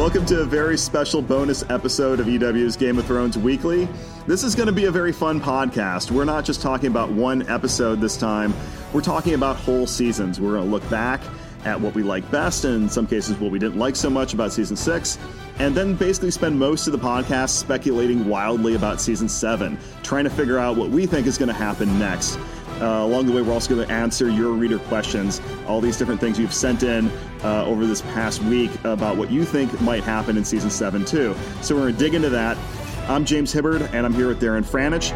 Welcome to a very special bonus episode of EW's Game of Thrones Weekly. This is going to be a very fun podcast. We're not just talking about one episode this time, we're talking about whole seasons. We're going to look back at what we like best, and in some cases, what we didn't like so much about season six, and then basically spend most of the podcast speculating wildly about season seven, trying to figure out what we think is going to happen next. Uh, along the way, we're also going to answer your reader questions, all these different things you've sent in uh, over this past week about what you think might happen in season seven, too. So we're going to dig into that. I'm James Hibbard, and I'm here with Darren Franich.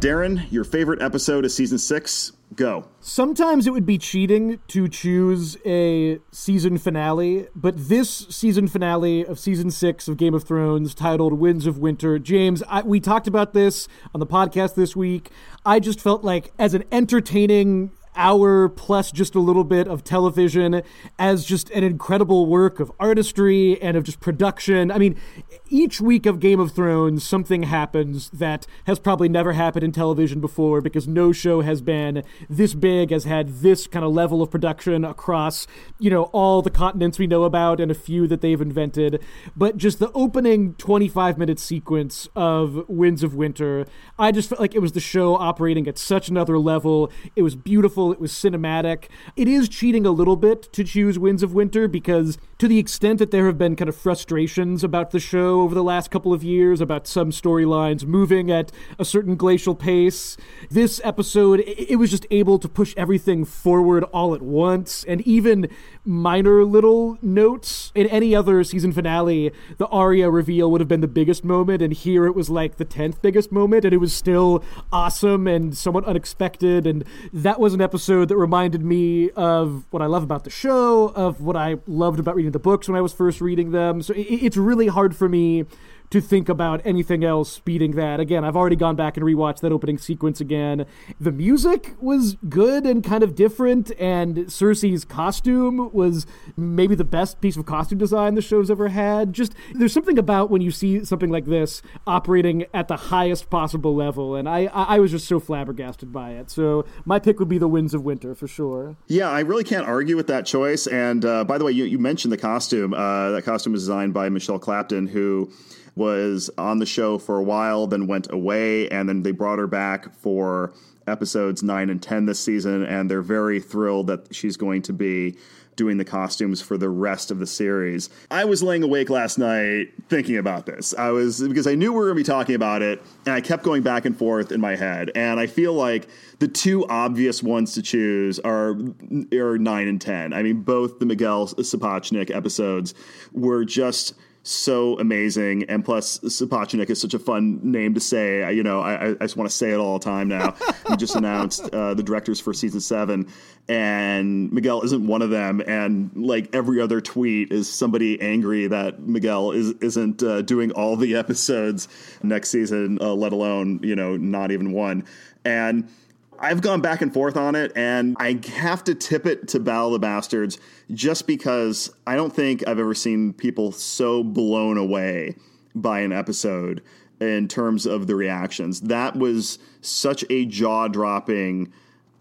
Darren, your favorite episode of season six? Go. Sometimes it would be cheating to choose a season finale, but this season finale of season six of Game of Thrones, titled Winds of Winter, James, I, we talked about this on the podcast this week. I just felt like, as an entertaining hour plus just a little bit of television as just an incredible work of artistry and of just production. I mean, each week of Game of Thrones, something happens that has probably never happened in television before because no show has been this big, has had this kind of level of production across, you know, all the continents we know about and a few that they've invented. But just the opening 25 minute sequence of Winds of Winter, I just felt like it was the show operating at such another level. It was beautiful, it was cinematic. It is cheating a little bit to choose Winds of Winter because, to the extent that there have been kind of frustrations about the show over the last couple of years about some storylines moving at a certain glacial pace. This episode, it was just able to push everything forward all at once, and even minor little notes. In any other season finale, the Arya reveal would have been the biggest moment, and here it was like the 10th biggest moment, and it was still awesome and somewhat unexpected. And that was an episode that reminded me of what I love about the show, of what I loved about reading the books when I was first reading them. So it's really hard for me to think about anything else beating that. Again, I've already gone back and rewatched that opening sequence again. The music was good and kind of different, and Cersei's costume was maybe the best piece of costume design the show's ever had. Just there's something about when you see something like this operating at the highest possible level, and I I was just so flabbergasted by it. So my pick would be the Winds of Winter for sure. Yeah, I really can't argue with that choice. And uh, by the way, you, you mentioned the costume. Uh, that costume was designed by Michelle Clapton, who was on the show for a while, then went away, and then they brought her back for episodes 9 and 10 this season, and they're very thrilled that she's going to be doing the costumes for the rest of the series. I was laying awake last night thinking about this. I was because I knew we were going to be talking about it, and I kept going back and forth in my head. And I feel like the two obvious ones to choose are are nine and ten. I mean, both the Miguel Sapochnik episodes were just so amazing. And plus, Sapochnik is such a fun name to say. I, you know, I, I just want to say it all the time now. we just announced uh, the directors for season seven, and Miguel isn't one of them. And like every other tweet is somebody angry that Miguel is isn't uh, doing all the episodes next season, uh, let alone you know not even one. And I've gone back and forth on it, and I have to tip it to Battle of the Bastards just because I don't think I've ever seen people so blown away by an episode in terms of the reactions. That was such a jaw dropping,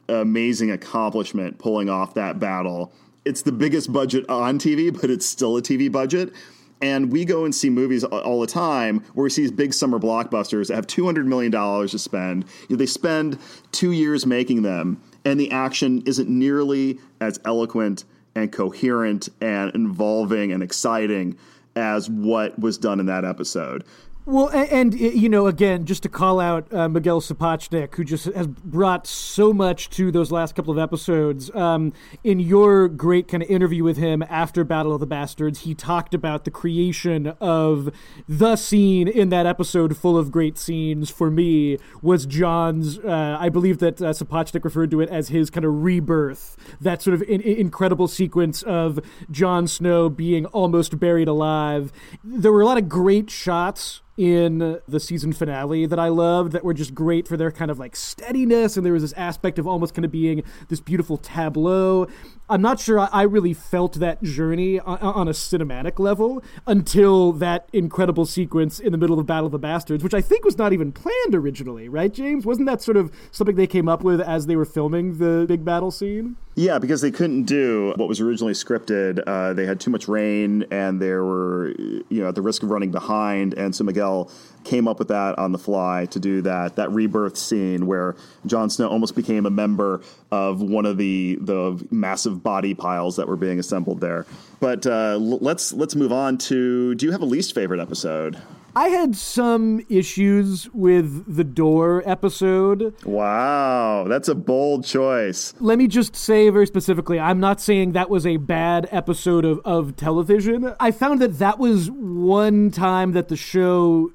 amazing accomplishment pulling off that battle. It's the biggest budget on TV, but it's still a TV budget. And we go and see movies all the time where we see these big summer blockbusters that have $200 million to spend. They spend two years making them, and the action isn't nearly as eloquent and coherent and involving and exciting as what was done in that episode. Well, and, and, you know, again, just to call out uh, Miguel Sapochnik, who just has brought so much to those last couple of episodes. Um, in your great kind of interview with him after Battle of the Bastards, he talked about the creation of the scene in that episode, full of great scenes. For me, was Jon's. Uh, I believe that uh, Sapochnik referred to it as his kind of rebirth. That sort of in- incredible sequence of Jon Snow being almost buried alive. There were a lot of great shots in the season finale that I loved that were just great for their kind of like steadiness. And there was this aspect of almost kind of being this beautiful tableau. I'm not sure I really felt that journey on, on a cinematic level until that incredible sequence in the middle of Battle of the Bastards, which I think was not even planned originally, right, James? Wasn't that sort of something they came up with as they were filming the big battle scene? Yeah, because they couldn't do what was originally scripted. Uh, they had too much rain, and they were, you know, at the risk of running behind. And so Miguel came up with that on the fly to do that that rebirth scene where Jon Snow almost became a member of one of the the massive body piles that were being assembled there. But uh, let's let's move on to. Do you have a least favorite episode? I had some issues with the door episode. Wow, that's a bold choice. Let me just say very specifically I'm not saying that was a bad episode of, of television. I found that that was one time that the show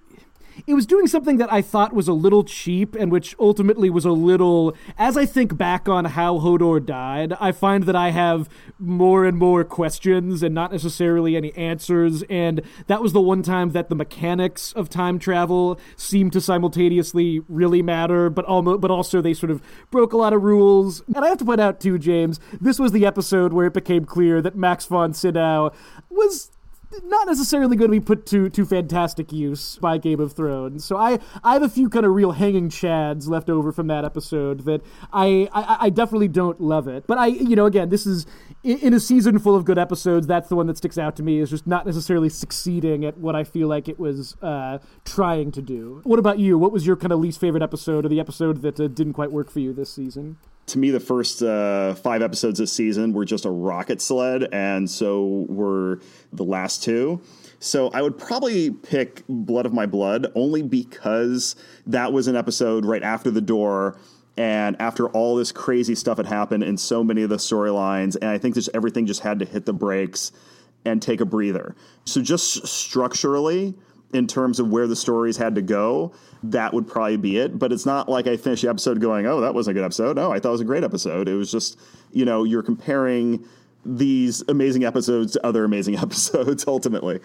it was doing something that I thought was a little cheap and which ultimately was a little. As I think back on how Hodor died, I find that I have more and more questions and not necessarily any answers. And that was the one time that the mechanics of time travel seemed to simultaneously really matter, but almost, but also they sort of broke a lot of rules. And I have to point out too, James, this was the episode where it became clear that Max von Sydow was not necessarily going to be put to, to fantastic use by Game of Thrones. So I, I have a few kind of real hanging chads left over from that episode that I, I, I definitely don't love it. But I, you know, again, this is in a season full of good episodes. That's the one that sticks out to me is just not necessarily succeeding at what I feel like it was uh, trying to do. What about you? What was your kind of least favorite episode or the episode that uh, didn't quite work for you this season? To me, the first uh, five episodes this season were just a rocket sled, and so were the last two. So I would probably pick Blood of My Blood only because that was an episode right after the door. And after all this crazy stuff had happened in so many of the storylines, and I think just everything just had to hit the brakes and take a breather. So just structurally, in terms of where the stories had to go, that would probably be it. But it's not like I finished the episode going, oh, that wasn't a good episode. No, I thought it was a great episode. It was just, you know, you're comparing these amazing episodes to other amazing episodes ultimately.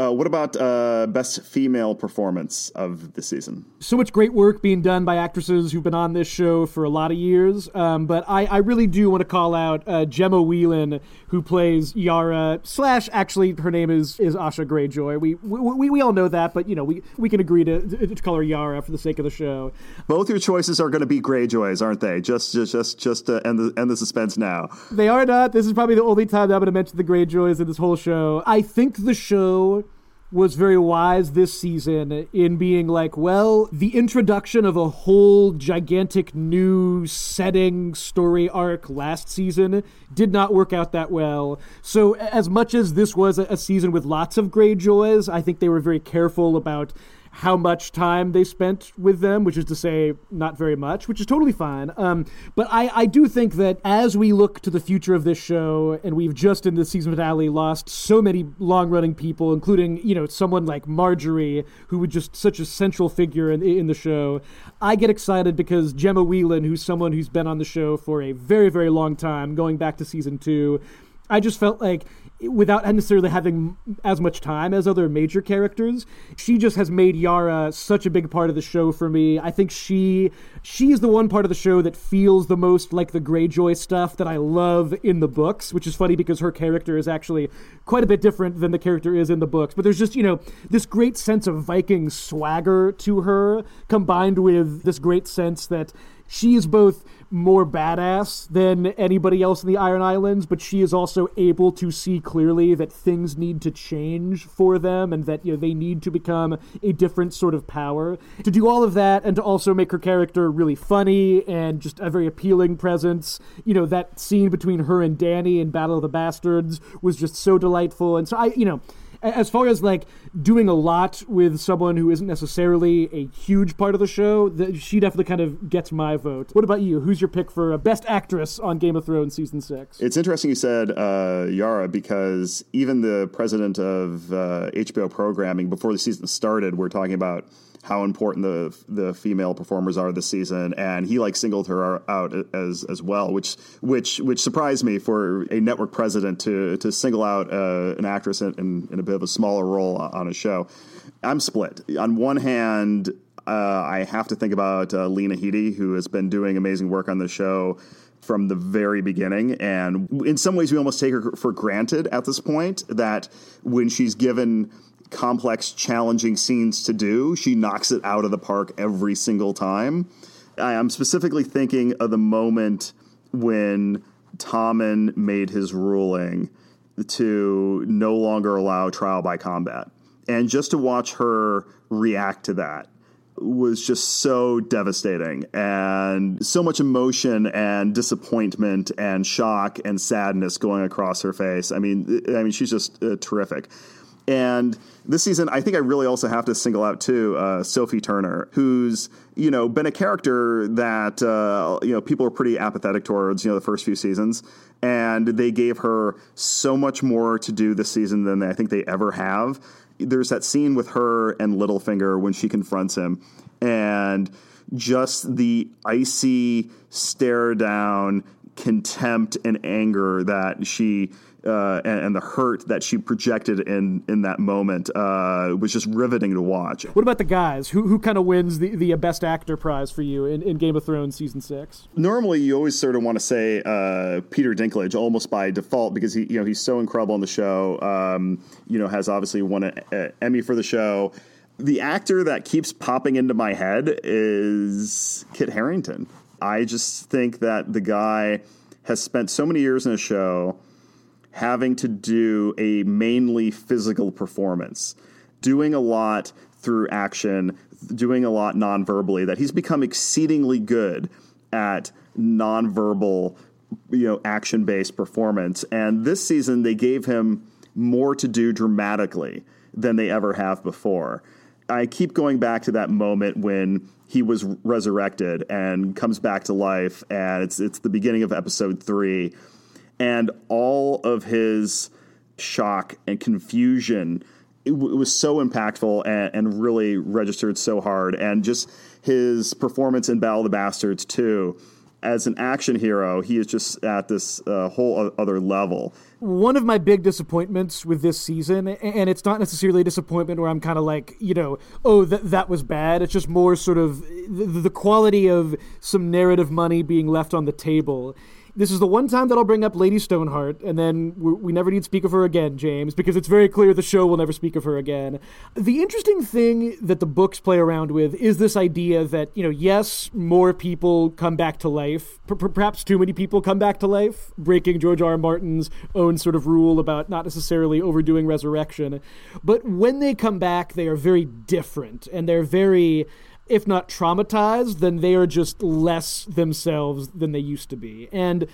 Uh, what about uh, best female performance of the season? So much great work being done by actresses who've been on this show for a lot of years. Um, but I, I, really do want to call out uh, Gemma Whelan, who plays Yara. Slash, actually, her name is is Asha Greyjoy. We, we we all know that, but you know we we can agree to, to call her Yara for the sake of the show. Both your choices are going to be Greyjoys, aren't they? Just just just just to end the end the suspense now. They are not. This is probably the only time that I'm going to mention the Greyjoys in this whole show. I think the show was very wise this season in being like, well, the introduction of a whole gigantic new setting story arc last season did not work out that well. So, as much as this was a season with lots of Greyjoys, I think they were very careful about how much time they spent with them, which is to say, not very much, which is totally fine. Um, but I, I do think that as we look to the future of this show, and we've just in the season finale lost so many long running people, including, you know, someone like Margaery, who was just such a central figure in, in the show, I get excited because Gemma Whelan, who's someone who's been on the show for a very, very long time, going back to season two, I just felt like without necessarily having as much time as other major characters she just has made yara such a big part of the show for me. I think she she is the one part of the show that feels the most like the greyjoy stuff that i love in the books which is funny because her character is actually quite a bit different than the character is in the books. But there's just you know this great sense of viking swagger to her combined with this great sense that she is both more badass than anybody else in the Iron Islands, but she is also able to see clearly that things need to change for them and that you know they need to become a different sort of power. To do all of that and to also make her character really funny and just a very appealing presence. You know, that scene between her and Dany in Battle of the Bastards was just so delightful. And so I, you know, as far as like doing a lot with someone who isn't necessarily a huge part of the show, the, she definitely kind of gets my vote. What about you? Who's your pick for best actress on Game of Thrones season six? It's interesting you said uh, Yara because even the president of uh, HBO programming before the season started, we're talking about how important the the female performers are this season, and he like singled her out as as well, which which which surprised me for a network president to to single out uh, an actress in, in, in, a bit of a smaller role on a show. I'm split. On one hand, uh, I have to think about uh, Lena Headey, who has been doing amazing work on the show from the very beginning. And in some ways, we almost take her for granted at this point that when she's given complex, challenging scenes to do. She knocks it out of the park every single time. I am specifically thinking of the moment when Tommen made his ruling to no longer allow trial by combat. And just to watch her react to that was just so devastating and so much emotion and disappointment and shock and sadness going across her face. I mean, I mean, she's just uh, terrific. And this season, I think I really also have to single out too uh, Sophie Turner, who's you know been a character that uh, you know people are pretty apathetic towards. You know the first few seasons, and they gave her so much more to do this season than I think they ever have. There's that scene with her and Littlefinger when she confronts him, and just the icy stare down, contempt, and anger that she uh, and, and, the hurt that she projected in in that moment uh, was just riveting to watch. What about the guys? Who who kind of wins the, the best actor prize for you in, in Game of Thrones season six? Normally, you always sort of want to say uh, Peter Dinklage almost by default because he you know he's so incredible on the show. Um, you know, has obviously won an Emmy for the show. The actor that keeps popping into my head is Kit Harington. I just think that the guy has spent so many years in a show having to do a mainly physical performance, doing a lot through action, doing a lot non-verbally, that he's become exceedingly good at non-verbal, you know, action-based performance. And this season they gave him more to do dramatically than they ever have before. I keep going back to that moment when he was resurrected and comes back to life, and it's it's the beginning of episode three and all of his shock and confusion it, w- it was so impactful and, and, really registered so hard. And just his performance in battle of the bastards too. As an action hero he is just at this uh, whole other level. One of my big disappointments with this season and it's not necessarily a disappointment where i'm kind of like you know oh that, that was bad. It's just more sort of the, the quality of some narrative money being left on the table this is the one time that I'll bring up Lady Stoneheart, and then we never need to speak of her again, James, because it's very clear the show will never speak of her again. The interesting thing that the books play around with is this idea that, you know, yes, more people come back to life, P- perhaps too many people come back to life, breaking George R. R. Martin's own sort of rule about not necessarily overdoing resurrection. But when they come back, they are very different, and they're very if not traumatized, then they are just less themselves than they used to be. And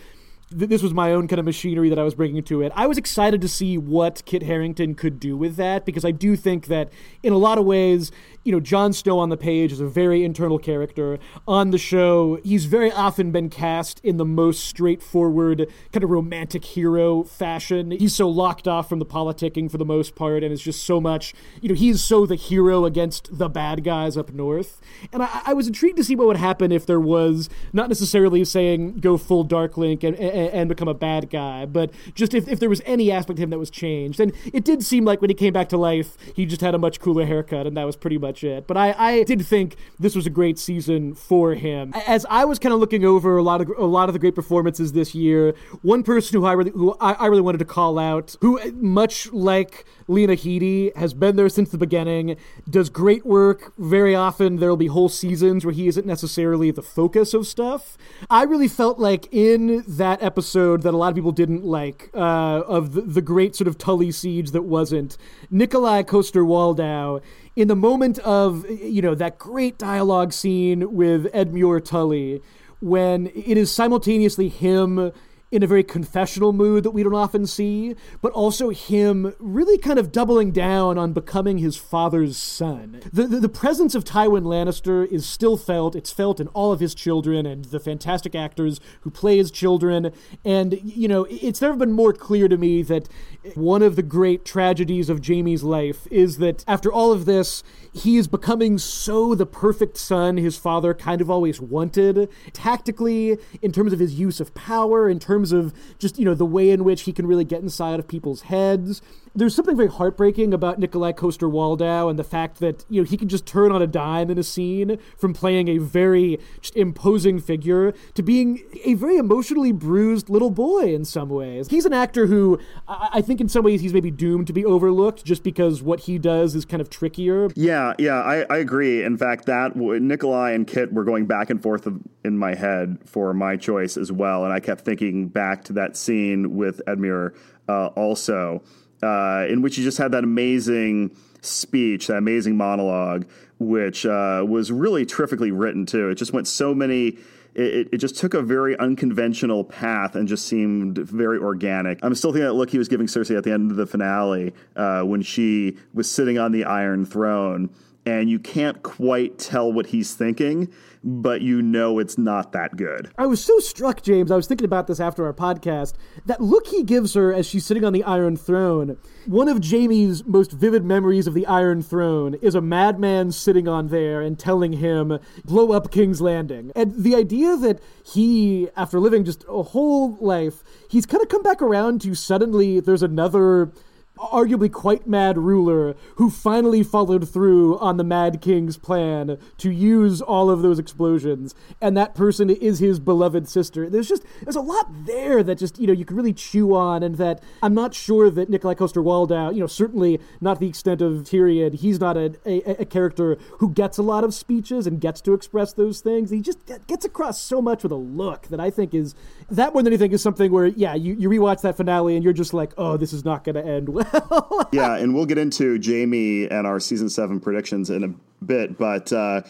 th- this was my own kind of machinery that I was bringing to it. I was excited to see what Kit Harington could do with that because I do think that in a lot of ways, you know, Jon Snow on the page is a very internal character. On the show, he's very often been cast in the most straightforward, kind of romantic hero fashion. He's so locked off from the politicking for the most part, and it's just so much, you know, he's so the hero against the bad guys up north. And I, I was intrigued to see what would happen if there was not necessarily saying go full Dark Link and, and, and become a bad guy, but just if, if there was any aspect of him that was changed. And it did seem like when he came back to life, he just had a much cooler haircut, and that was pretty much much it. But I, I did think this was a great season for him. As I was kind of looking over a lot of a lot of the great performances this year, one person who I really who I, I really wanted to call out, who much like Lena Headey has been there since the beginning, does great work. Very often there will be whole seasons where he isn't necessarily the focus of stuff. I really felt like in that episode that a lot of people didn't like uh, of the, the great sort of Tully siege that wasn't Nikolaj Coster-Waldau in the moment of you know that great dialogue scene with Edmure Tully when it is simultaneously him in a very confessional mood that we don't often see, but also him really kind of doubling down on becoming his father's son. The, the, the, presence of Tywin Lannister is still felt. It's felt in all of his children and the fantastic actors who play his children. And, you know, it's never been more clear to me that one of the great tragedies of Jaime's life is that after all of this, he is becoming so the perfect son his father kind of always wanted. Tactically, in terms of his use of power, in terms of just, you know, the way in which he can really get inside of people's heads there's something very heartbreaking about Nikolaj Coster-Waldau and the fact that you know he can just turn on a dime in a scene from playing a very imposing figure to being a very emotionally bruised little boy in some ways. He's an actor who I, I think in some ways he's maybe doomed to be overlooked just because what he does is kind of trickier. Yeah, yeah, I, I agree. In fact, that Nikolaj and Kit were going back and forth in my head for my choice as well, and I kept thinking thinking back to that scene with Edmure uh, also, uh, in which he just had that amazing speech, that amazing monologue, which uh, was really terrifically written too. It just went so many. It, it, just took a very unconventional path and just seemed very organic. I'm still thinking that look he was giving Cersei at the end of the finale uh, when she was sitting on the Iron Throne and you can't quite tell what he's thinking, but you know it's not that good. I was so struck, James. I was thinking about this after our podcast. That look he gives her as she's sitting on the Iron Throne. One of Jaime's most vivid memories of the Iron Throne is a madman sitting on there and telling him, blow up King's Landing. And the idea that he, after living just a whole life, he's kind of come back around to suddenly there's another arguably quite mad ruler who finally followed through on the Mad King's plan to use all of those explosions, and that person is his beloved sister. There's just there's a lot there that just you know you could really chew on, and that I'm not sure that Nikolaj Coster-Waldau, you know, certainly not the extent of Tyrion. He's not a, a, a character who gets a lot of speeches and gets to express those things. He just gets across so much with a look that I think is that more than anything is something where yeah you, you rewatch that finale and you're just like oh this is not going to end well yeah, and we'll get into jaime and our season seven predictions in a bit. But uh,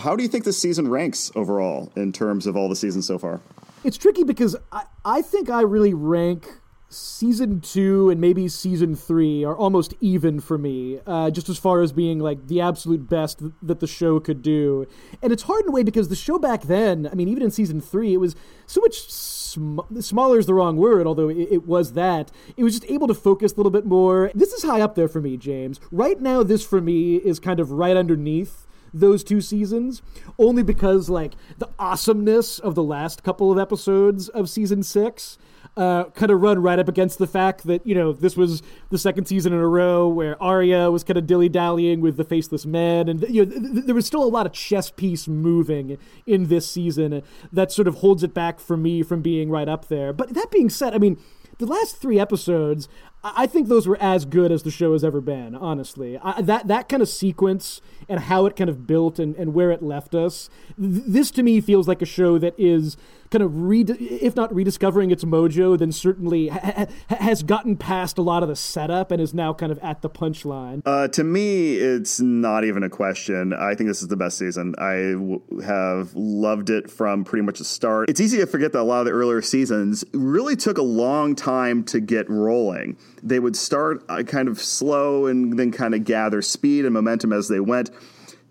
how do you think this season ranks overall in terms of all the seasons so far? It's tricky because I, I think I really rank season two and maybe season three are almost even for me, uh, just as far as being like the absolute best that the show could do. And it's hard in a way because the show back then, I mean, even in season three, it was so much sm- smaller is the wrong word, although it, it was that. It was just able to focus a little bit more. This is high up there for me, James. Right now, this for me is kind of right underneath those two seasons only because like the awesomeness of the last couple of episodes of season six uh, kind of run right up against the fact that you know this was the second season in a row where Arya was kind of dilly dallying with the faceless men, and you know th- th- there was still a lot of chess piece moving in this season that sort of holds it back for me from being right up there. But that being said, I mean the last three episodes, I think those were as good as the show has ever been. Honestly, I, that that kind of sequence and how it kind of built and, and where it left us, this to me feels like a show that is kind of re- if not rediscovering its mojo, then certainly ha- ha- has gotten past a lot of the setup and is now kind of at the punchline. Uh, to me, it's not even a question. I think this is the best season. I w- have loved it from pretty much the start. It's easy to forget that a lot of the earlier seasons really took a long time to get rolling. They would start uh, kind of slow and then kind of gather speed and momentum as they went.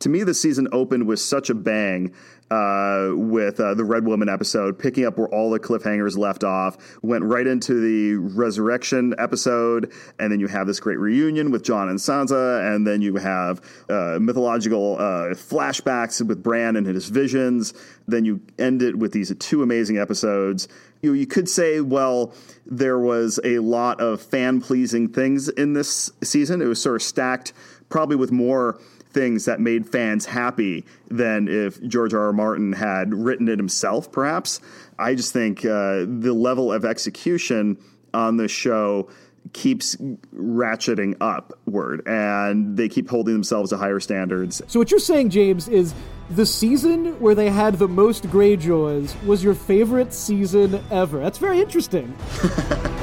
To me, the season opened with such a bang uh, with uh, the Red Woman episode, picking up where all the cliffhangers left off. Went right into the Resurrection episode, and then you have this great reunion with Jon and Sansa, and then you have uh, mythological uh, flashbacks with Bran and his visions. Then you end it with these two amazing episodes. You, you could say, well, there was a lot of fan pleasing things in this season. It was sort of stacked, probably with more things that made fans happy than if George R. R. Martin had written it himself, perhaps. I just think uh, the level of execution on the show keeps ratcheting upward and they keep holding themselves to higher standards. So what you're saying, James, is the season where they had the most Greyjoys was your favorite season ever. That's very interesting.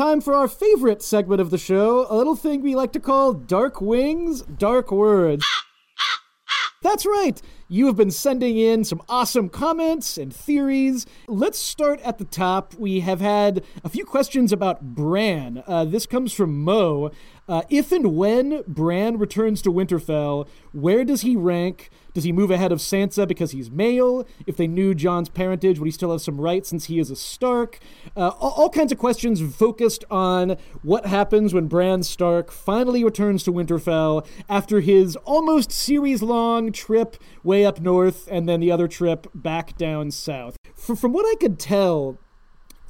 time for our favorite segment of the show, a little thing we like to call Dark Wings, Dark Words. That's right. You have been sending in some awesome comments and theories. Let's start at the top. We have had a few questions about Bran. Uh, this comes from Mo. Uh, if and when Bran returns to Winterfell, where does he rank? Does he move ahead of Sansa because he's male? If they knew Jon's parentage, would he still have some rights since he is a Stark? Uh, all, all, kinds of questions focused on what happens when Bran Stark finally returns to Winterfell after his almost series long trip way up north and then the other trip back down south. from what I could tell,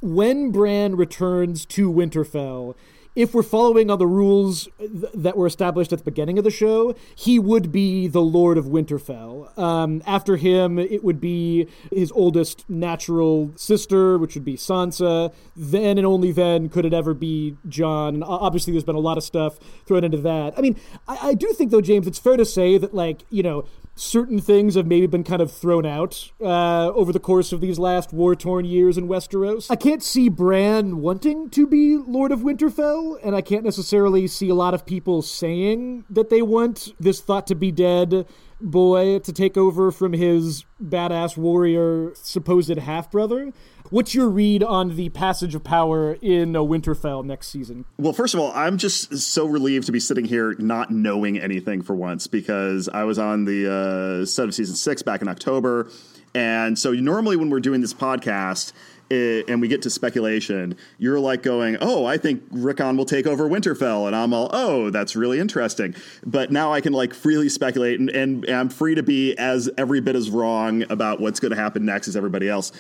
when Bran returns to Winterfell, if we're following on the rules th- that were established at the beginning of the show, he would be the Lord of Winterfell. Um, after him, it would be his oldest natural sister, which would be Sansa. Then and only then could it ever be Jon. And obviously, there's been a lot of stuff thrown into that. I mean, I, I do think, though, James, it's fair to say that, like, you know, certain things have maybe been kind of thrown out uh, over the course of these last war torn years in Westeros. I can't see Bran wanting to be Lord of Winterfell, and I can't necessarily see a lot of people saying that they want this thought to be dead boy to take over from his badass warrior supposed half brother. What's your read on the passage of power in uh, Winterfell next season? Well, first of all, I'm just so relieved to be sitting here not knowing anything for once because I was on the uh, set of season six back in October. And so normally when we're doing this podcast, it, and we get to speculation, you're like going, "Oh, I think Rickon will take over Winterfell," and I'm all, "Oh, that's really interesting." But now I can like freely speculate, and, and, and I'm free to be as every bit as wrong about what's going to happen next as everybody else.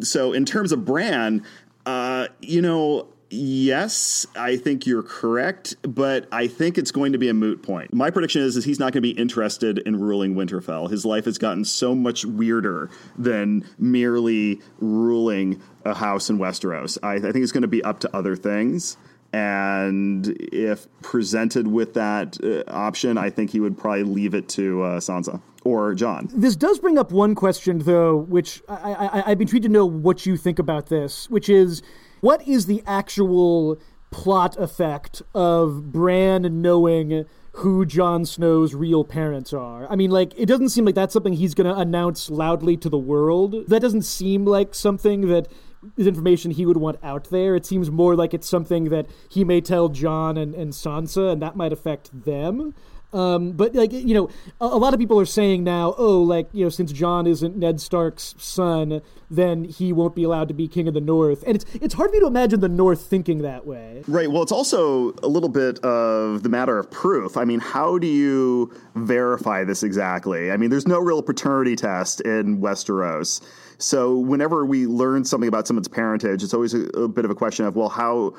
So in terms of Bran, uh, you know, Yes, I think you're correct, but I think it's going to be a moot point. My prediction is, is he's not going to be interested in ruling Winterfell. His life has gotten so much weirder than merely ruling a house in Westeros. I, I think it's going to be up to other things. And if presented with that uh, option, I think he would probably leave it to uh, Sansa or Jon. This does bring up one question, though, which I, I, I've been intrigued to know what you think about this, which is what is the actual plot effect of Bran knowing who Jon Snow's real parents are. I mean, like, it doesn't seem like that's something he's going to announce loudly to the world. That doesn't seem like something that is information he would want out there. It seems more like it's something that he may tell Jon and, and Sansa, and that might affect them. Um, but like you know, a, a, lot of people are saying now, oh, like you know, since Jon isn't Ned Stark's son, then he won't be allowed to be king of the North. And it's it's hard for me to imagine the North thinking that way. Right. Well, it's also a little bit of the matter of proof. I mean, how do you verify this exactly? I mean, there's no real paternity test in Westeros. So whenever we learn something about someone's parentage, it's always a, a bit of a question of, well, how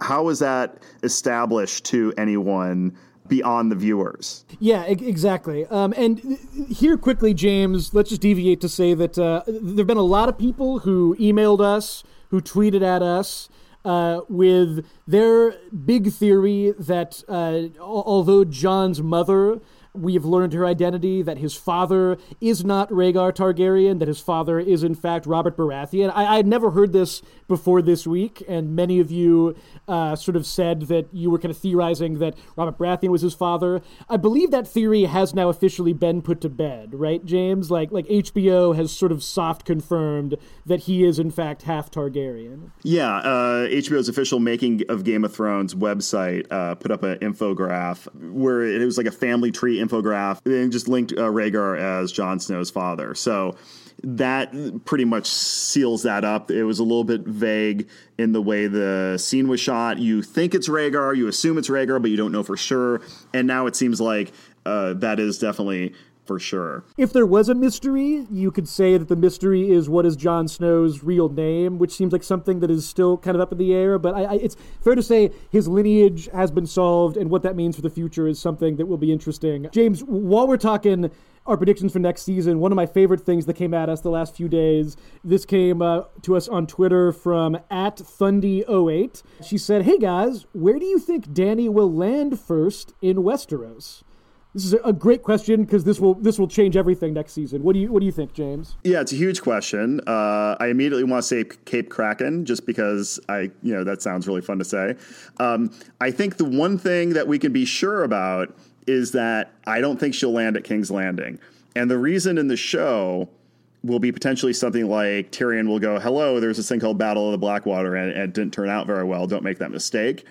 how is that established to anyone? Beyond the viewers. Yeah, exactly. Um, and here quickly, James, let's just deviate to say that uh, there have been a lot of people who emailed us, who tweeted at us. Uh, with their big theory that uh, although Jon's mother we have learned her identity, that his father is not Rhaegar Targaryen, that his father is in fact Robert Baratheon. I, I had never heard this before this week, and many of you uh, sort of said that you were kind of theorizing that Robert Baratheon was his father. I believe that theory has now officially been put to bed, right, James? Like, like HBO has sort of soft confirmed that he is in fact half Targaryen. Yeah, uh, HBO's official Making of Game of Thrones website uh, put up an infograph where it was like a family tree infograph and just linked uh, Rhaegar as Jon Snow's father. So that pretty much seals that up. It was a little bit vague in the way the scene was shot. You think it's Rhaegar, you assume it's Rhaegar, but you don't know for sure. And now it seems like uh, that is definitely for sure. If there was a mystery, you could say that the mystery is what is Jon Snow's real name, which seems like something that is still kind of up in the air. But I, I, it's fair to say his lineage has been solved, and what that means for the future is something that will be interesting. James, while we're talking our predictions for next season, one of my favorite things that came at us the last few days, this came uh, to us on Twitter from at Thundy08. She said, Hey guys, where do you think Dany will land first in Westeros? This is a great question because this will this will change everything next season. What do you what do you think, James? Yeah, it's a huge question. Uh, I immediately want to say Cape Kraken just because I you know that sounds really fun to say. Um, I think the one thing that we can be sure about is that I don't think she'll land at King's Landing, and the reason in the show will be potentially something like Tyrion will go, "Hello, there's this thing called Battle of the Blackwater, and, and it didn't turn out very well. Don't make that mistake."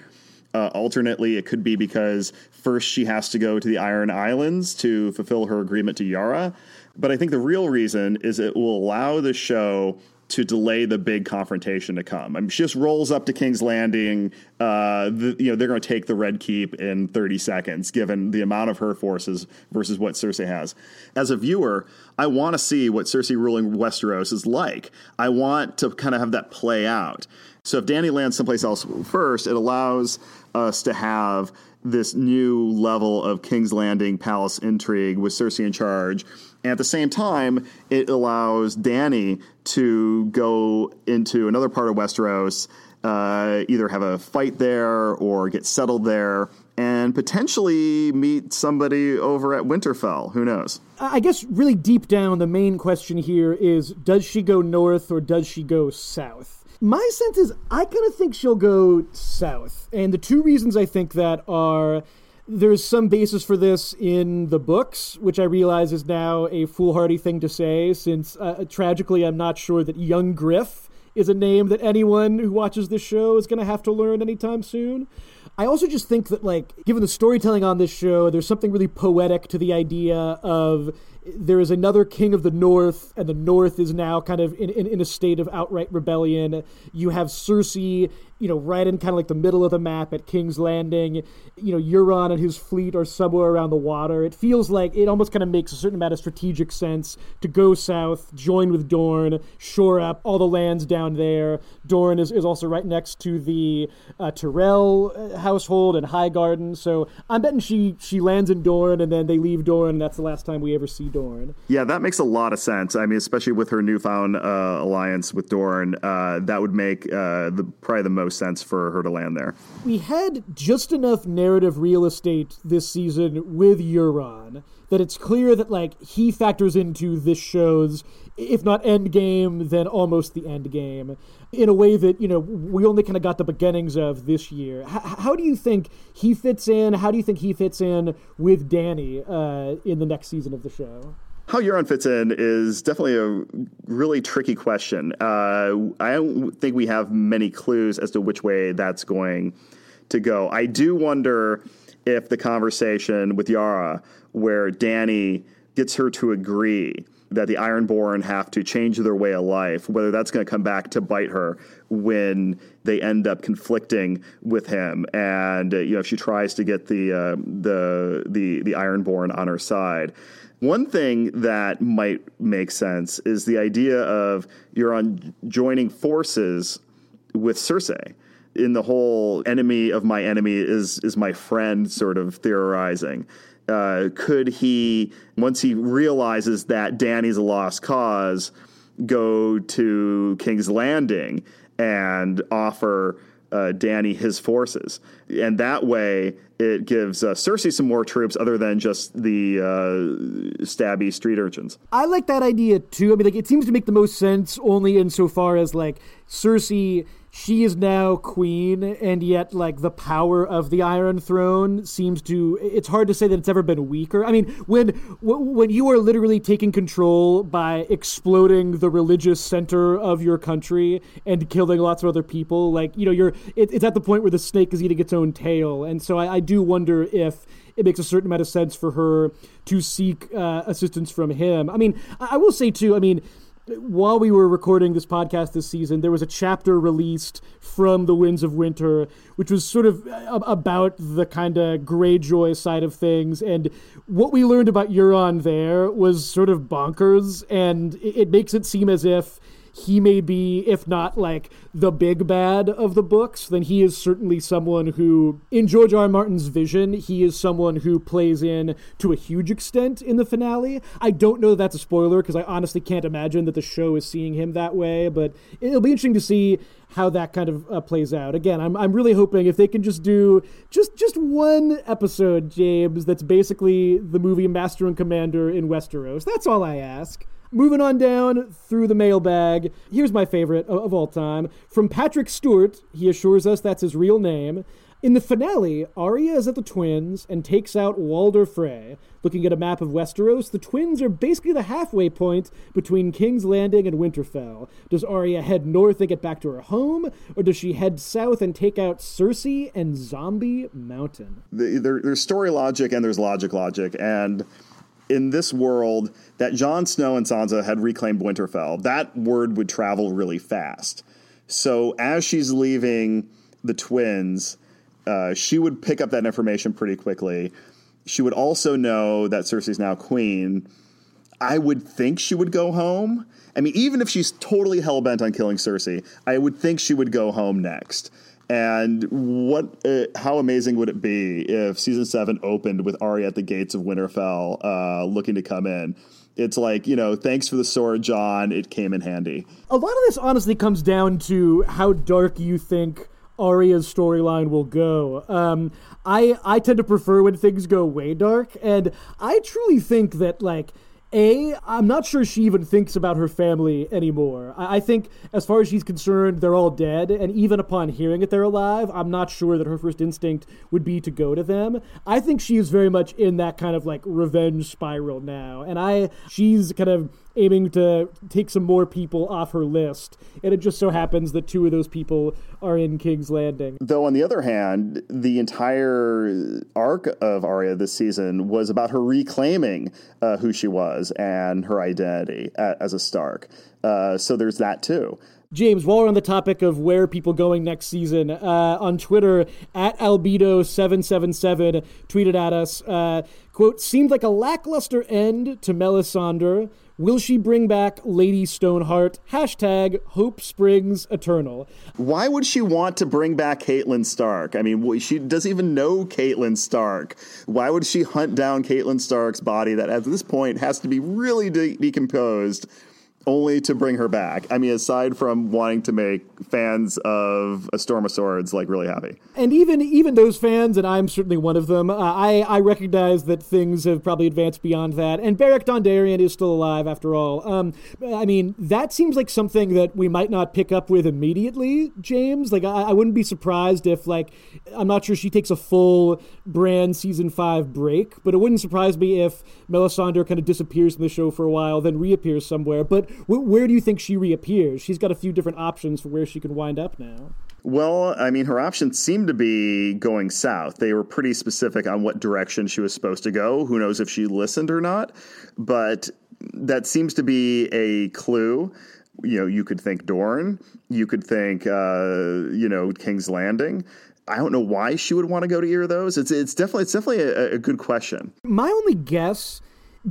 Uh, alternately, it could be because first she has to go to the Iron Islands to fulfill her agreement to Yara. But I think the real reason is it will allow the show to delay the big confrontation to come. I mean, she just rolls up to King's Landing. Uh, the, you know, they're going to take the Red Keep in 30 seconds, given the amount of her forces versus what Cersei has. As a viewer, I want to see what Cersei ruling Westeros is like. I want to kind of have that play out. So if Dany lands someplace else first, it allows us to have this new level of King's Landing palace intrigue with Cersei in charge. And at the same time, it allows Dany to go into another part of Westeros, uh, either have a fight there or get settled there, and potentially meet somebody over at Winterfell. Who knows? I guess really deep down, the main question here is does she go north or does she go south? My sense is I kind of think she'll go south. And the two reasons I think that are there's some basis for this in the books, which I realize is now a foolhardy thing to say, since uh, tragically I'm not sure that young Griff is a name that anyone who watches this show is going to have to learn anytime soon. I also just think that, like, given the storytelling on this show, there's something really poetic to the idea of there is another king of the north, and the north is now kind of in, in, in, a state of outright rebellion. You have Cersei, you know, right in kind of like the middle of the map at King's Landing. You know, Euron and his fleet are somewhere around the water. It feels like it almost kind of makes a certain amount of strategic sense to go south, join with Dorne, shore up all the lands down there. Dorne is, is also right next to the uh, Tyrell uh, household and Highgarden. So I'm betting she, she lands in Dorne and then they leave Dorne, and that's the last time we ever see Dorne. Yeah, that makes a lot of sense. I mean, especially with her newfound uh, alliance with Dorne, uh, that would make uh, the probably the most sense for her to land there. We had just enough narrative real estate this season with Euron that it's clear that like he factors into this show's if not end game then almost the end game in a way that you know we only kind of got the beginnings of this year H- how do you think he fits in how do you think he fits in with dany uh, in the next season of the show how Euron fits in is definitely a really tricky question. Uh, I don't think we have many clues as to which way that's going to go. I do wonder if the conversation with Yara, where Dany gets her to agree that the Ironborn have to change their way of life, whether that's going to come back to bite her when they end up conflicting with him, and uh, you know if she tries to get the uh, the the the Ironborn on her side. One thing that might make sense is the idea of Euron joining forces with Cersei in the whole enemy of my enemy is is my friend sort of theorizing. Uh, could he, once he realizes that Dany's a lost cause, go to King's Landing and offer uh, Dany his forces, and that way it gives uh, Cersei some more troops other than just the uh, stabby street urchins. I like that idea too. I mean, like it seems to make the most sense only insofar as like Cersei she is now queen, and yet, like, the power of the Iron Throne seems to. It's hard to say that it's ever been weaker. I mean, when when you are literally taking control by exploding the religious center of your country and killing lots of other people, like, you know, you're. It, it's at the point where the snake is eating its own tail. And so I, I do wonder if it makes a certain amount of sense for her to seek uh, assistance from him. I mean, I, I will say, too, I mean, while we were recording this podcast this season, there was a chapter released from The Winds of Winter, which was sort of uh, about the kind of Greyjoy side of things. And what we learned about Euron there was sort of bonkers, and it, makes it seem as if he may be, if not like the big bad of the books, then he is certainly someone who, in George R. R. Martin's vision, he is someone who plays in to a huge extent in the finale. I don't know that that's a spoiler because I honestly can't imagine that the show is seeing him that way, but it'll be interesting to see how that kind of uh, plays out. Again, I'm I'm really hoping if they can just do just just one episode, James, that's basically the movie Master and Commander in Westeros. That's all I ask. Moving on down through the mailbag, here's my favorite of, of all time. From Patrick Stewart, he assures us that's his real name. In the finale, Arya is at the twins and takes out Walder Frey. Looking at a map of Westeros, the twins are basically the halfway point between King's Landing and Winterfell. Does Arya head north and get back to her home, or does she head south and take out Cersei and Zombie Mountain? The, there, there's story logic and there's logic logic, and in this world that Jon Snow and Sansa had reclaimed Winterfell, that word would travel really fast. So as she's leaving the twins, uh, she would pick up that information pretty quickly. She would also know that Cersei's now queen. I would think she would go home. I mean, even if she's totally hell bent on killing Cersei, I would think she would go home next. And what? Uh, how amazing would it be if season seven opened with Arya at the gates of Winterfell, uh, looking to come in? It's like you know, thanks for the sword, Jon. It came in handy. A lot of this honestly comes down to how dark you think Arya's storyline will go. Um, I I tend to prefer when things go way dark, and I truly think that like a, I'm not sure she even thinks about her family anymore. I, I, think, as far as she's concerned, they're all dead, and even upon hearing that they're alive, I'm not sure that her first instinct would be to go to them. I think she is very much in that kind of like revenge spiral now, and I, she's kind of aiming to take some more people off her list. And it just so happens that two of those people are in King's Landing. Though, on the other hand, the entire arc of Arya this season was about her reclaiming uh, who she was and her identity as a Stark. Uh, so there's that too. James, while we're on the topic of where people going next season, uh, on Twitter at albedo777 tweeted at us, uh, quote, seemed like a lackluster end to Melisandre. Will she bring back Lady Stoneheart? Hashtag Hope Springs Eternal. Why would she want to bring back Catelyn Stark? I mean, she doesn't even know Catelyn Stark. Why would she hunt down Catelyn Stark's body that at this point has to be really de- decomposed only to bring her back. I mean, aside from wanting to make fans of A Storm of Swords like really happy, and even even those fans, and I'm certainly one of them. Uh, I I recognize that things have probably advanced beyond that, and Beric Dondarrion is still alive after all. Um, I mean, that seems like something that we might not pick up with immediately, James. Like, I, I wouldn't be surprised if like I'm not sure she takes a full Bran season five break, but it wouldn't surprise me if Melisandre kind of disappears from the show for a while, then reappears somewhere. But where do you think she reappears? She's got a few different options for where she can wind up now. Well, I mean, her options seem to be going south. They were pretty specific on what direction she was supposed to go. Who knows if she listened or not? But that seems to be a clue. You know, you could think Dorne, you could think, uh, you know, King's Landing. I don't know why she would want to go to either of those. It's it's definitely it's definitely a, a good question. My only guess,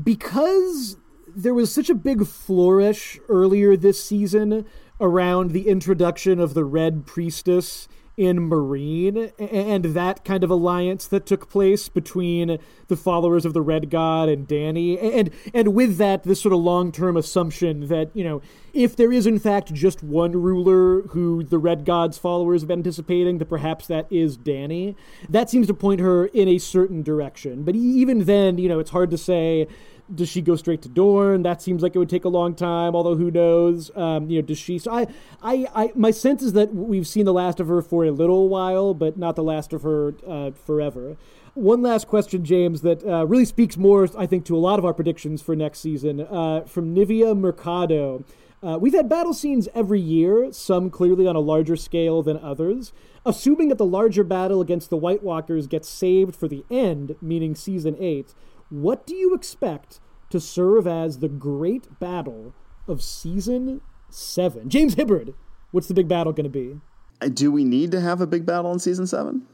because there was such a big flourish earlier this season around the introduction of the Red Priestess in Meereen and that kind of alliance that took place between the followers of the Red God and Dany. And and with that this sort of long-term assumption that you know if there is in fact just one ruler who the Red God's followers have been anticipating that perhaps that is Dany that seems to point her in a certain direction. But even then you know it's hard to say does she go straight to Dorne? That seems like it would take a long time. Although who knows? Um, you know, does she? So I, I, I, my sense is that we've seen the last of her for a little while, but not the last of her uh, forever. One last question, James, that uh, really speaks more, I think, to a lot of our predictions for next season uh, from Nivea Mercado. Uh, we've had battle scenes every year, some clearly on a larger scale than others. Assuming that the larger battle against the White Walkers gets saved for the end, meaning season 8, what do you expect to serve as the great battle of season seven? James Hibbard, what's the big battle going to be? Uh, do we need to have a big battle in season seven?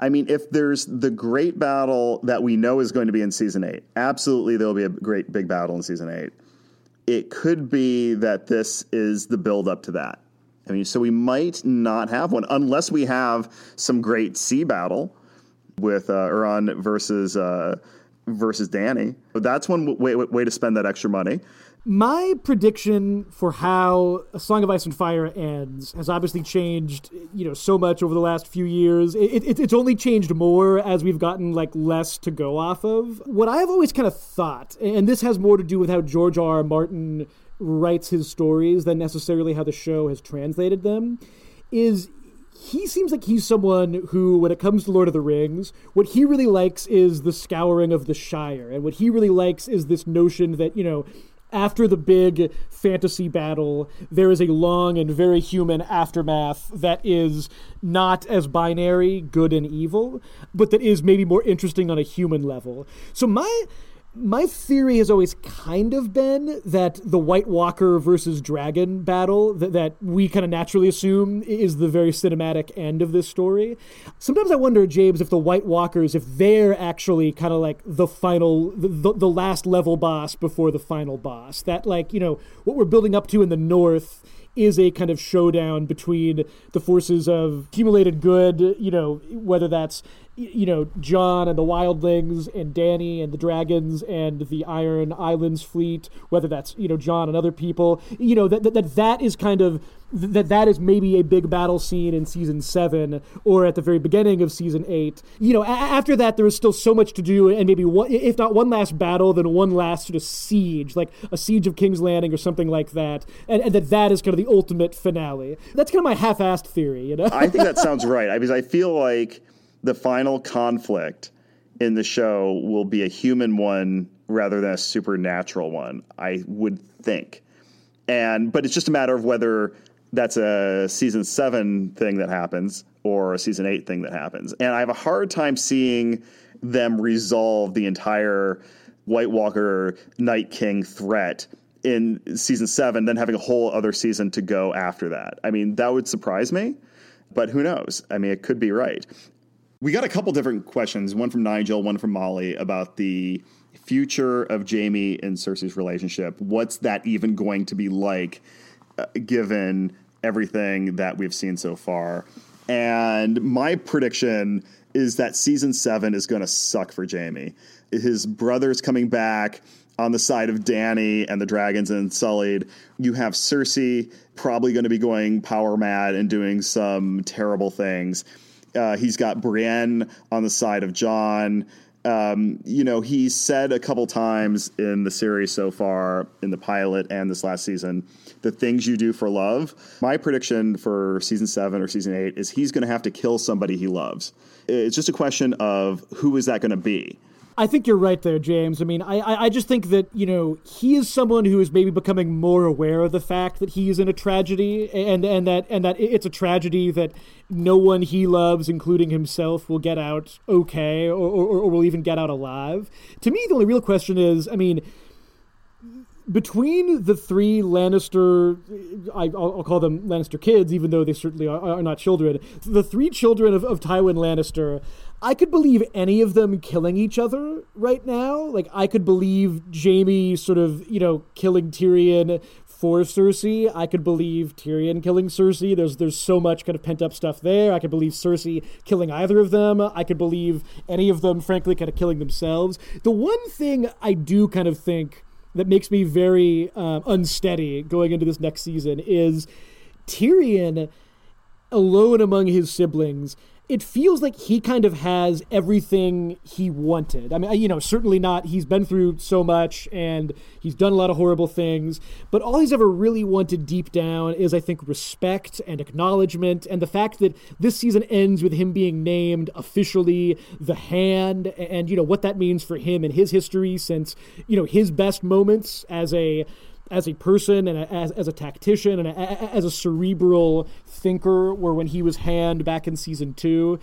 I mean, if there's the great battle that we know is going to be in season eight, absolutely there'll be a great big battle in season eight. It could be that this is the build up to that. I mean, so we might not have one unless we have some great sea battle with uh, Euron versus uh, versus Dany. That's one way, way to spend that extra money. My prediction for how A Song of Ice and Fire ends has obviously changed, you know, so much over the last few years. It, it, it's only changed more as we've gotten like less to go off of. What I've always kind of thought, and this has more to do with how George R. R. Martin writes his stories than necessarily how the show has translated them, is he seems like he's someone who, when it comes to Lord of the Rings, what he really likes is the scouring of the Shire. And what he really likes is this notion that, you know, after the big fantasy battle, there is a long and very human aftermath that is not as binary, good and evil, but that is maybe more interesting on a human level. So my my theory has always kind of been that the White Walker versus Dragon battle that, that we kind of naturally assume is the very cinematic end of this story. Sometimes I wonder, James, if the White Walkers, if they're actually kind of like the final, the, the last level boss before the final boss. That, like, you know, what we're building up to in the North is a kind of showdown between the forces of accumulated good, you know, whether that's you know, Jon and the wildlings and Dany and the dragons and the Iron Islands fleet, whether that's, you know, Jon and other people, you know, that, that, that, that is kind of, that that is maybe a big battle scene in season seven or at the very beginning of season eight. You know, a- after that, there is still so much to do and maybe one, if not one last battle, then one last sort of siege, like a siege of King's Landing or something like that. And, and that that is kind of the ultimate finale. That's kind of my half-assed theory, you know? I think that sounds right. I mean, I feel like the final conflict in the show will be a human one rather than a supernatural one. I would think, and but it's just a matter of whether that's a season seven thing that happens or a season eight thing that happens. And I have a hard time seeing them resolve the entire White Walker Night King threat in season seven, then having a whole other season to go after that. I mean, that would surprise me, but who knows? I mean, it could be right. We got a couple different questions, one from Nigel, one from Molly, about the future of Jaime and Cersei's relationship. What's that even going to be like, uh, given everything that we've seen so far? And my prediction is that season seven is going to suck for Jaime. His brother's coming back on the side of Dany and the dragons and Sullied. You have Cersei probably going to be going power mad and doing some terrible things. Uh, he's got Brienne on the side of Jon. Um, you know, he said a couple times in the series so far, in the pilot and this last season, the things you do for love. My prediction for season seven or season eight is he's going to have to kill somebody he loves. It's just a question of who is that going to be. I think you're right there, James. I mean, I, I just think that, you know, he is someone who is maybe becoming more aware of the fact that he is in a tragedy and, and that and that it's a tragedy that no one he loves, including himself, will get out okay or, or, or will even get out alive. To me, the only real question is, I mean, between the three Lannister, I, will call them Lannister kids, even though they certainly are, are not children, the three children of, of Tywin Lannister, I could believe any of them killing each other right now. Like, I could believe Jaime sort of, you know, killing Tyrion for Cersei. I could believe Tyrion killing Cersei. There's there's so much kind of pent up stuff there. I could believe Cersei killing either of them. I could believe any of them, frankly, kind of killing themselves. The one thing I do kind of think that makes me very um, unsteady going into this next season is Tyrion alone among his siblings it feels like he kind of has everything he wanted. I mean, you know, certainly not. He's been through so much and he's done a lot of horrible things, but all he's ever really wanted deep down is, I think, respect and acknowledgement. And the fact that this season ends with him being named officially the hand and, you know, what that means for him and his history since, you know, his best moments as a as a person and a, as, as a tactician and a, as a cerebral thinker were when he was hand back in season two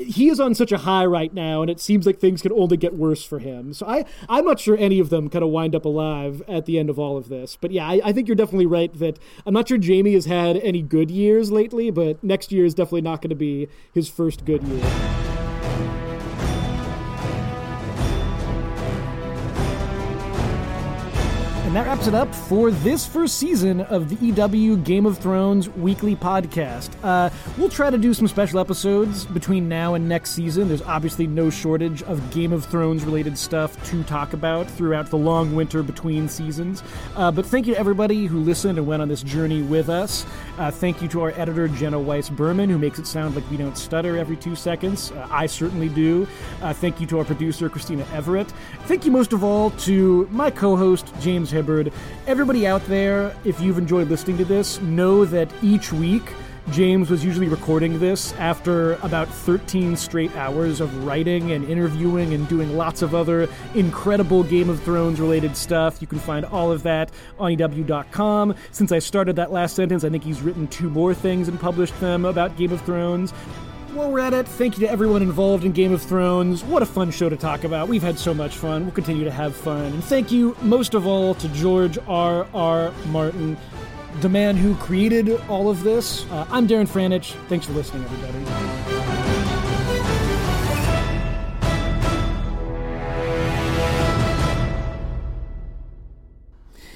he is on such a high right now, and it seems like things could only get worse for him. So I, I'm not sure any of them kind of wind up alive at the end of all of this. But yeah, I, I think you're definitely right that I'm not sure Jaime has had any good years lately, but next year is definitely not going to be his first good year. And that wraps it up for this first season of the EW Game of Thrones weekly podcast. Uh, we'll try to do some special episodes between now and next season. There's obviously no shortage of Game of Thrones related stuff to talk about throughout the long winter between seasons. Uh, but thank you to everybody who listened and went on this journey with us. Uh, thank you to our editor, Jenna Weiss Berman, who makes it sound like we don't stutter every two seconds. Uh, I certainly do. Uh, thank you to our producer, Christina Everett. Thank you most of all to my co host, James Hibbard. Everybody out there, if you've enjoyed listening to this, know that each week, James was usually recording this after about 13 straight hours of writing and interviewing and doing lots of other incredible Game of Thrones related stuff. You can find all of that on EW.com. Since I started that last sentence, I think he's written two more things and published them about Game of Thrones. While we're at it, thank you to everyone involved in Game of Thrones. What a fun show to talk about. We've had so much fun. We'll continue to have fun. And thank you most of all to George R. R. Martin, the man who created all of this. Uh, I'm Darren Franich. Thanks for listening, everybody.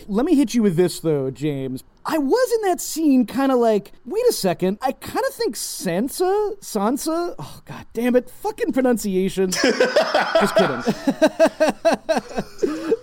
Let me hit you with this though, James. I was in that scene kind of like, wait a second, I kind of think Sansa, Sansa, oh god damn it, fucking pronunciation. Just kidding.